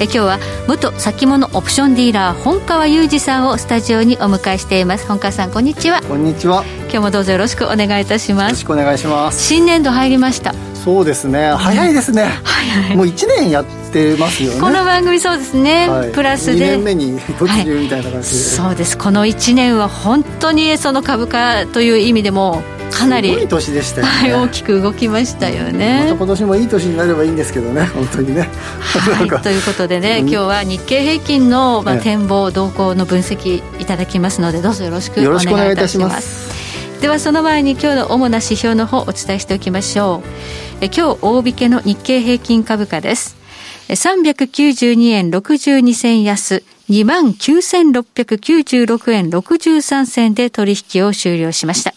え今日は元先物オプションディーラー本川裕二さんをスタジオにお迎えしています。本川さんこんにちは。こんにちは。今日もどうぞよろしくお願いいたします。よろしくお願いします。新年度入りましたそうですね。早いですね、早い。もう1年やってますよね。この番組そうですね、はい、プラスで。2年目に突入みたいな感じで、はい、そうです。この1年は本当にその株価という意味でもかなりいい年でしたよね、はい、大きく動きましたよね。また今年もいい年になればいいんですけどね。本当にね、はい、ということでね、今日は日経平均の、まあ、展望動向の分析いただきますのでどうぞよろしくお願いいたします。ではその前に今日の主な指標の方お伝えしておきましょうえ今日大引けの日経平均株価です392円62銭安2万9696円63銭で取引を終了しました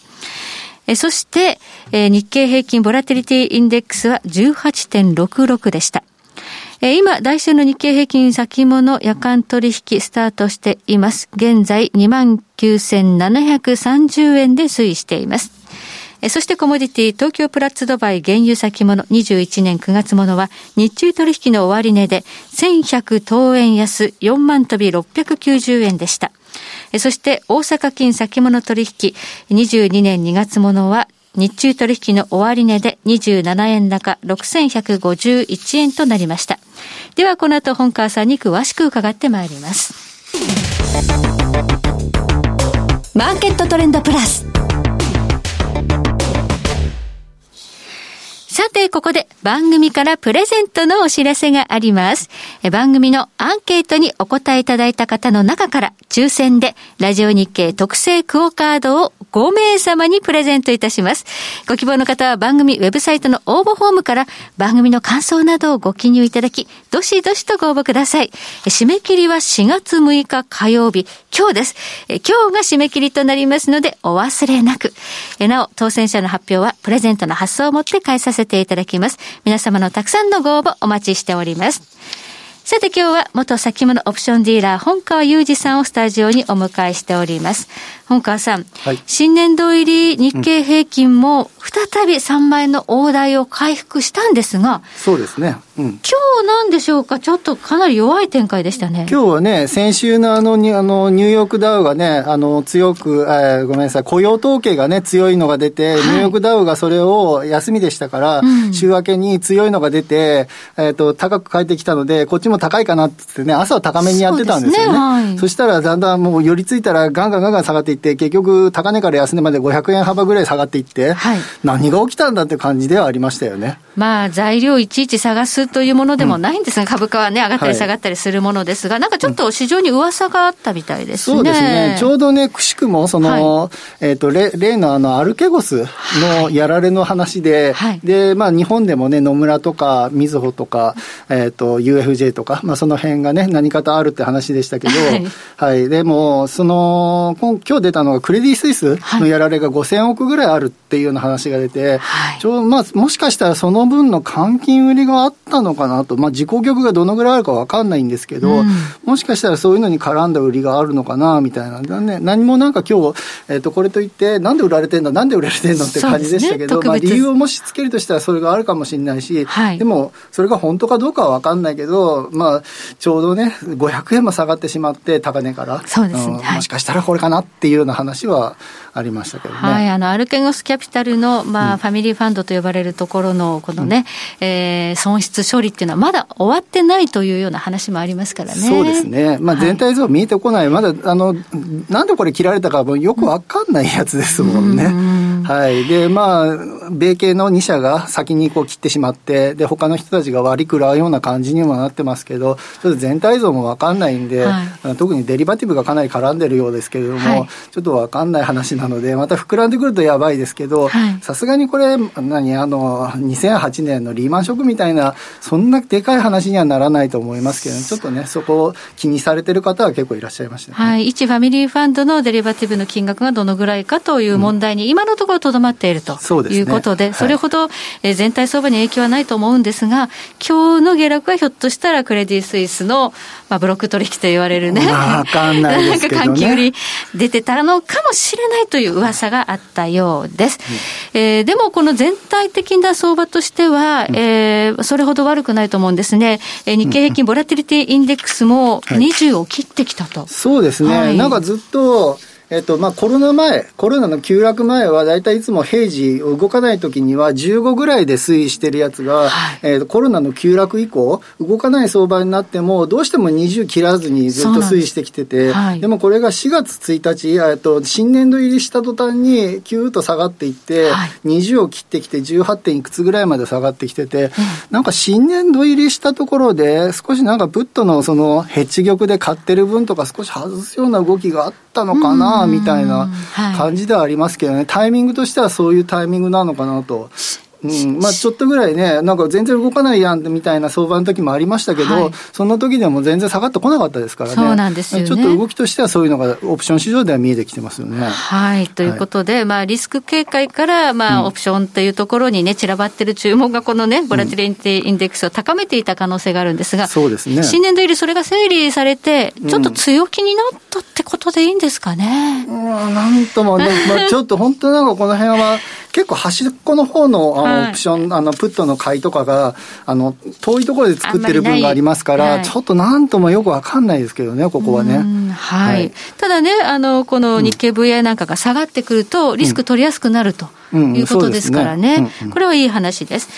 そして、日経平均ボラティリティインデックスは18.66でした。今、来週の日経平均先物夜間取引スタートしています。現在29,730円で推移しています。そしてコモディティ東京プラッツドバイ原油先物21年9月ものは日中取引の終値で1100等円安4万飛び690円でした。そして大阪金先物取引22年2月ものは日中取引の終値で27円高6151円となりました。ではこの後本川さんに詳しく伺ってまいります。マーケットトレンドプラス。さて、ここで番組からプレゼントのお知らせがあります。番組のアンケートにお答えいただいた方の中から抽選でラジオ日経特製クオカードを5名様にプレゼントいたします。ご希望の方は番組ウェブサイトの応募フォームから番組の感想などをご記入いただき、どしどしとご応募ください。締め切りは4月6日火曜日、今日です。今日が締め切りとなりますのでお忘れなく。なお、当選者の発表はプレゼントの発送をもって返させていただきます。皆様のたくさんのご応募お待ちしております。さて今日は元先物オプションディーラー本川裕二さんをスタジオにお迎えしております。本川さん、はい、新年度入り日経平均も再び3万円の大台を回復したんですが、そうですね。うん、今日なんでしょうか、ちょっとかなり弱い展開でしたね。今日はね、先週のあのにあのニューヨークダウがね、あの強く、えー、ごめんなさい、雇用統計がね、強いのが出て、はい、ニューヨークダウがそれを休みでしたから、うん、週明けに強いのが出て、えっ、ー、と、高く返ってきたので、こっちも高いかなってね、朝は高めにやってたんですよね。そ、ねはい、そしたらだんだんもう寄りついたらガンガンガンガン下がっていって、結局高値から安値まで500円幅ぐらい下がっていって、はい、何が起きたんだって感じではありましたよね。まあ、材料いちいち探すというものでもないんですが、うん、株価はね、上がったり下がったりするものですが、はい、なんかちょっと市場に噂があったみたいですね。そうですね。ちょうどね、くしくも、その、はい、えっ、ー、と、例例のあの、アルケゴスのやられの話で、はい、で、まあ、日本でもね、野村とか、みずほとか、えっ、ー、と、UFJ とか、まあ、その辺がね、何かとあるって話でしたけど、はい、でも、その、今日出たのがクレディ・スイスのやられが5000億ぐらいあるっていうような話が出て、はい、ちょまあ、もしかしたらその分の換金売りがあったのかなと、まあ、自己玉がどのぐらいあるか分かんないんですけど、うん、もしかしたらそういうのに絡んだ売りがあるのかなみたいな、ね、何もなんか今日、えー、とこれといって、なんで売られてんだ、なんで売られてんのって感じでしたけど、ね、まあ、理由をもしつけるとしたらそれがあるかもしれないし、はい、でも、それが本当かどうかは分かんないけど、まあ、ちょうどね、500円も下がってしまって、高値から、そうですね、もしかしたらこれかなっていうような話はありましたけどね。はい、あのアルケゴスキャピタルの、まあ、うん、ファミリーファンドと呼ばれるところのこのね、うん、えー、損失処理っていうのはまだ終わってないというような話もありますからね。そうですね。まあ、全体像見えてこない、はい、まだあのなんでこれ切られたかもよくわかんないやつですもんね。うんはい。で、まあ、米系の2社が先にこう切ってしまって、で、他の人たちが割り食らうような感じにもなってますけど、ちょっと全体像もわかんないんで、はい、特にデリバティブがかなり絡んでるようですけれども、はい、ちょっとわかんない話ななので、また膨らんでくるとやばいですけど、さすがにこれ、何、あの、2008年のリーマンショックみたいな、そんなでかい話にはならないと思いますけど、ちょっとね、そこを気にされてる方は結構いらっしゃいました、ね、はい。一ファミリーファンドのデリバティブの金額がどのぐらいかという問題に、今のところとどまっているということで、そ、ね,、れほど全体相場に影響はないと思うんですが、今日の下落はひょっとしたらクレディ・スイスの、まあ、ブロック取引と言われるね、わかんないね、なんか換売り出てたのかもしれないという噂があったようです。うん、えー、でもこの全体的な相場としては、うん、えー、それほど悪くないと思うんですね。えー、日経平均ボラティリティインデックスも20を切ってきたと。はい、そうですね。はい、なんかずっと、えっと、まあ、コロナ前、コロナの急落前は、だいたいいつも平時動かないときには15ぐらいで推移してるやつが、はい、えー、コロナの急落以降、動かない相場になっても、どうしても20切らずにずっと推移してきてて、ではい、でもこれが4月1日、えっと、新年度入りした途端に、キューッと下がっていって、はい、20を切ってきて、18. 点いくつぐらいまで下がってきてて、うん、なんか新年度入りしたところで、少しなんかプットのそのヘッジ玉で買ってる分とか少し外すような動きがあったのかな、みたいな感じではありますけどね、はい、タイミングとしてはそういうタイミングなのかなと。うん、まあちょっとぐらいね、なんか全然動かないやんみたいな相場の時もありましたけど、はい、そんな時でも全然下がってこなかったですからね。そうなんですよ、ね、ちょっと動きとしてはそういうのがオプション市場では見えてきてますよね。はい、ということで、はい、まあリスク警戒から、まあオプションというところにね、散らばってる注文がこのね、ボラティリティインデックスを高めていた可能性があるんですが、そうですね。新年度入りそれが整理されて、ちょっと強気になったってことでいいんですかね？うん、なんともね、まあちょっと本当なんかこの辺は、結構端っこの方のあの、オプション、あの、プットの買いとかが、あの、遠いところで作ってる分がありますから、はい、ちょっとなんともよくわかんないですけどね、ここはね。はい、はい。ただね、あの、この日経 VI なんかが下がってくると、リスク取りやすくなると。いうことですからね、これはいい話です。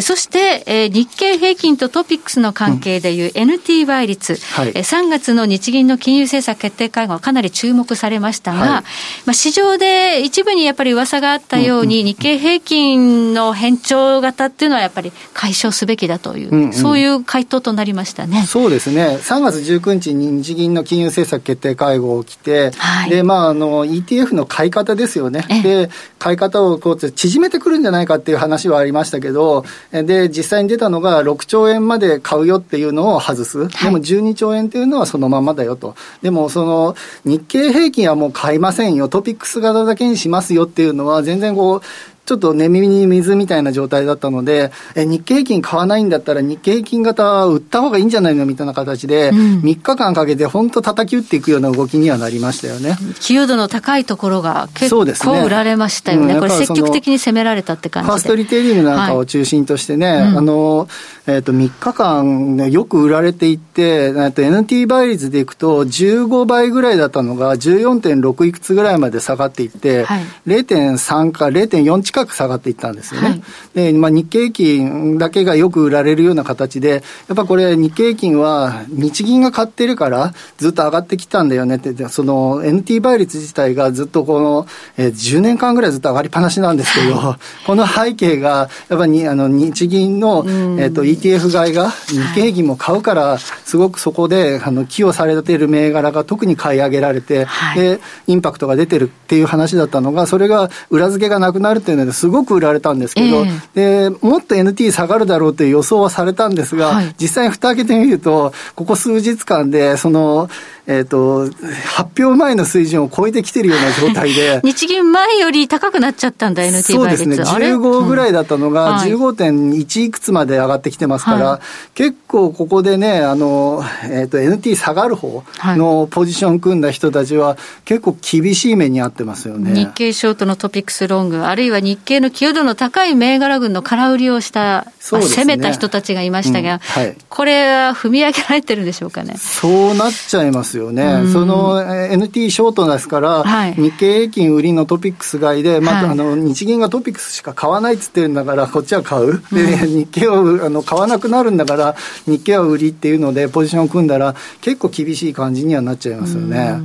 そして、えー、日経平均とトピックスの関係でいう NT 倍率、はい、3月の日銀の金融政策決定会合はかなり注目されましたが、はい、まあ、市場で一部にやっぱり噂があったように、日経平均の変調型っていうのはやっぱり解消すべきだという、うんうん、そういう回答となりましたね。そうですね。3月19日に日銀の金融政策決定会合起きて、はい、で、まあ、あの、ETF の買い方ですよね。で、買い方をこう縮めてくるんじゃないかっていう話はありましたけど、で、実際に出たのが6兆円まで買うよっていうのを外す。でも12兆円っていうのはそのままだよと。でもその日経平均はもう買いませんよ。トピックス型だけにしますよっていうのは全然こう、ちょっと寝耳に水みたいな状態だったので、え日経平均買わないんだったら日経平均型売った方がいいんじゃないのみたいな形で、うん、3日間かけて本当叩き打っていくような動きにはなりましたよね。寄与度の高いところが結構売られましたよね。ねうん、これ積極的に攻められたって感じで。ファーストリテイリングなんかを中心としてね、はい、あの、えっ、ー、と、3日間、ね、よく売られていって、えっと NT 倍率でいくと15倍ぐらいだったのが14.6いくつぐらいまで下がっていって、はい、0.3か0.4近く下がっていったんですよね。はい、で、まあ、日経平均だけがよく売られるような形で、やっぱこれ日経平均は日銀が買ってるからずっと上がってきたんだよねって、その NT 倍率自体がずっとこの、えー、10年間ぐらいずっと上がりっぱなしなんですけど、この背景が、やっぱりあの日銀の、えっ、と ETF 買いが日経平均も買うから、すごくそこであの寄与されている銘柄が特に買い上げられて、はい、で、インパクトが出てるっていう話だったのが、それが裏付けがなくなるっていうのですごく売られたんですけど、えー、でもっと NT 下がるだろうという予想はされたんですが、はい、実際に蓋開けてみると、ここ数日間で、その、えっ、ー、と、発表前の水準を超えてきてるような状態で。日銀前より高くなっちゃったんだ、NT。そうですね。15ぐらいだったのが、15.1いくつまで上がってきてますから、はい、結構ここでね、あの、えっ、ー、と、NT 下がる方のポジション組んだ人たちは、結構厳しい目に遭ってますよね。日経ショートのトピックスロング、あるいは日経の寄与度の高い銘柄群の空売りをした、まあ、攻めた人たちがいましたが、うんはい、これは踏み上げられてるんでしょうかね。そうなっちゃいますよね。うん、その NT ショートですから、はい、日経平均売りのトピックス買いで、まあ、あの日銀がトピックスしか買わないっつってるんだから、こっちは買う。で、日経をあの買わなくなるんだから、日経は売りっていうので、ポジションを組んだら、結構厳しい感じにはなっちゃいますよね。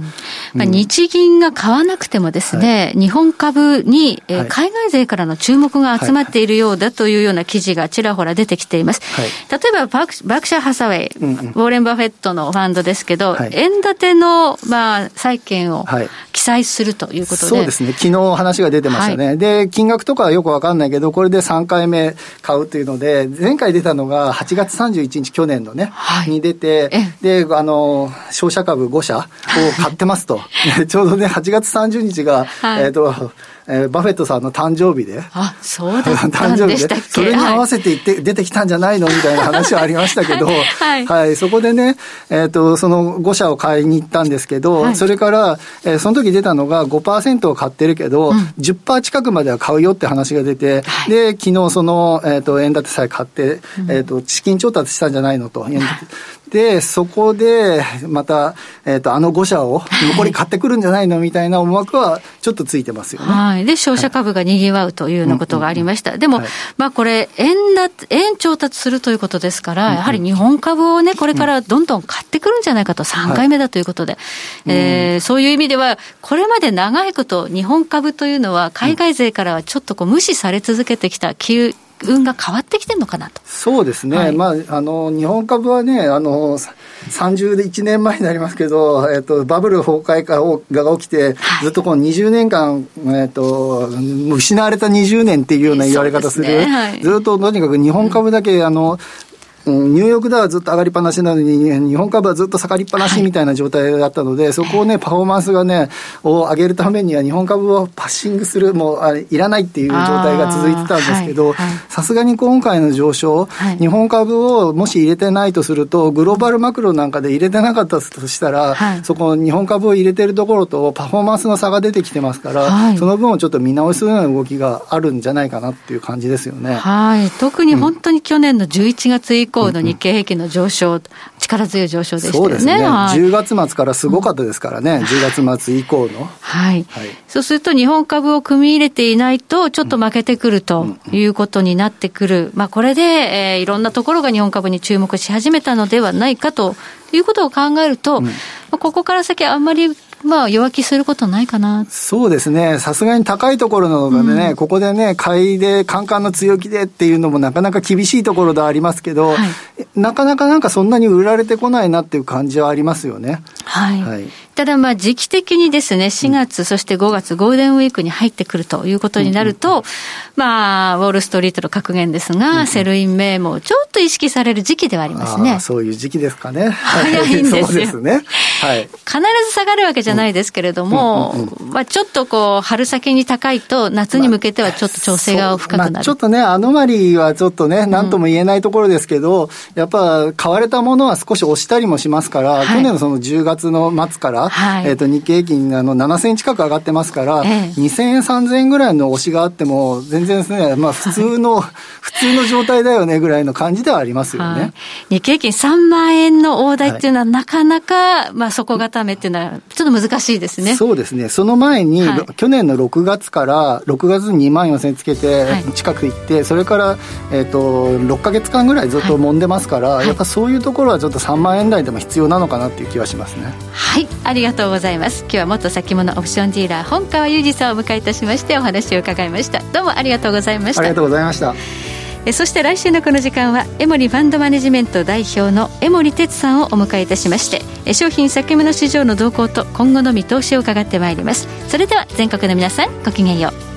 まあ、日銀が買わなくてもですね、はい、日本株に、えー、海外勢からの注目が集まっているようだというような記事がちらほら出てきています。はい、例えばバーク、バークシャー・ハサウェイ、うんうん、ウォーレン・バフェットのファンドですけど、はい、円円建ての、まあ、債券を記載するということで、そうですね、昨日話が出てましたね、はい、で金額とかはよく分かんないけど、これで3回目買うというので、前回出たのが8月31日、去年のね、はい、に出て、であの商社株5社を買ってますと、ちょうどね、8月30日が、はい、えっ、ー、と、えー、バフェットさんの誕生日で。あ、そうだったんでしたっけ？それに合わせていって、はい、出てきたんじゃないの？みたいな話はありましたけど、はい、はい、そこでね、えっ、ー、と、その5社を買いに行ったんですけど、はい、それから、えー、その時出たのが5%を買ってるけど、うん、10%近くまでは買うよって話が出て、はい、で、昨日その、えっ、ー、と、円建てさえ買って、えっ、と、資金調達したんじゃないのと。で、そこで、また、えっ、ー、と、あの5社を残り買ってくるんじゃないのみたいな思惑は、ちょっとついてますよね。はい。で、商社株が賑わうというようなことがありました。でも、はい、まあこれ、円だ、円調達するということですから、やはり日本株をね、これからどんどん買ってくるんじゃないかと、3回目だということで、はい、えー、そういう意味では、これまで長いこと、日本株というのは、海外勢からはちょっとこう無視され続けてきた、運が変わってきてるのかなと。そうですね。はい、まあ、あの、日本株はね、あの、31年前になりますけど、えっと、バブル崩壊が起きて、はい、ずっとこの20年間、えっと、失われた20年っていうような言われ方する、すねはい、ずっととにかく日本株だけ、あの、ニューヨークダウはずっと上がりっぱなしなのに、日本株はずっと下がりっぱなしみたいな状態だったので、はい、そこをね、パフォーマンスがね、を上げるためには、日本株をパッシングする、もうあれいらないっていう状態が続いてたんですけど、さすがに今回の上昇、はい、日本株をもし入れてないとすると、グローバルマクロなんかで入れてなかったとしたら、はい、そこ、日本株を入れてるところとパフォーマンスの差が出てきてますから、その分をちょっと見直すような動きがあるんじゃないかなっていう感じですよね。はい、特に本当に去年の11月以降の日経平均の上昇、力強い上昇でしたよね。そうですね。はい、10月末からすごかったですからね、うん、10月末以降の。はい。はい、そうすると日本株を組み入れていないと、ちょっと負けてくるということになってくる。まあこれで、えー、いろんなところが日本株に注目し始めたのではないかということを考えると、うん、ここから先あんまりまあ、弱気することないかな。そうですね、さすがに高いところなのでね、うん、ここでね、買いで、カンカンの強気でっていうのもなかなか厳しいところではありますけど、はい、なかなかなんかそんなに売られてこないなっていう感じはありますよね。はい、はいただまあ時期的にですね、4月、そして5月、ゴールデンウィークに入ってくるということになると、まあ、ウォールストリートの格言ですが、セルイン名もちょっと意識される時期ではありますね。そういう時期ですかね。早いんですよ。すね。はい。必ず下がるわけじゃないですけれども、まあちょっとこう、春先に高いと、夏に向けてはちょっと調整が深くなる。まあ、ちょっとね、アノマリーはちょっとね、なんとも言えないところですけど、やっぱ買われたものは少し押したりもしますから、去年のその10月の末から、えっ、と、日経平均あの7000円近く上がってますから、ええ、2000円、3000円ぐらいの押しがあっても、全然ですね、まあ普通の、普通の状態だよねぐらいの感じではありますよね。はい、日経平均3万円の大台っていうのは、なかなか、まあ底固めっていうのは、ちょっと難しいですね。そうですね。その前に、はい、去年の6月から、6月に2万4000円つけて、近く行って、それから、えっ、ー、と、6か月間ぐらいずっと揉んでますから、やっぱそういうところはちょっと3万円台でも必要なのかなっていう気はしますね。はい、ありがとうございます。今日は元先物オプションディーラー本川裕二さんを迎えいたしましてお話を伺いました。どうもありがとうございました。ありがとうございました。えそして来週のこの時間はエモリファンドマネジメント代表の江森哲さんをお迎えいたしましてえ商品先物市場の動向と今後の見通しを伺ってまいります。それでは全国の皆さんごきげんよう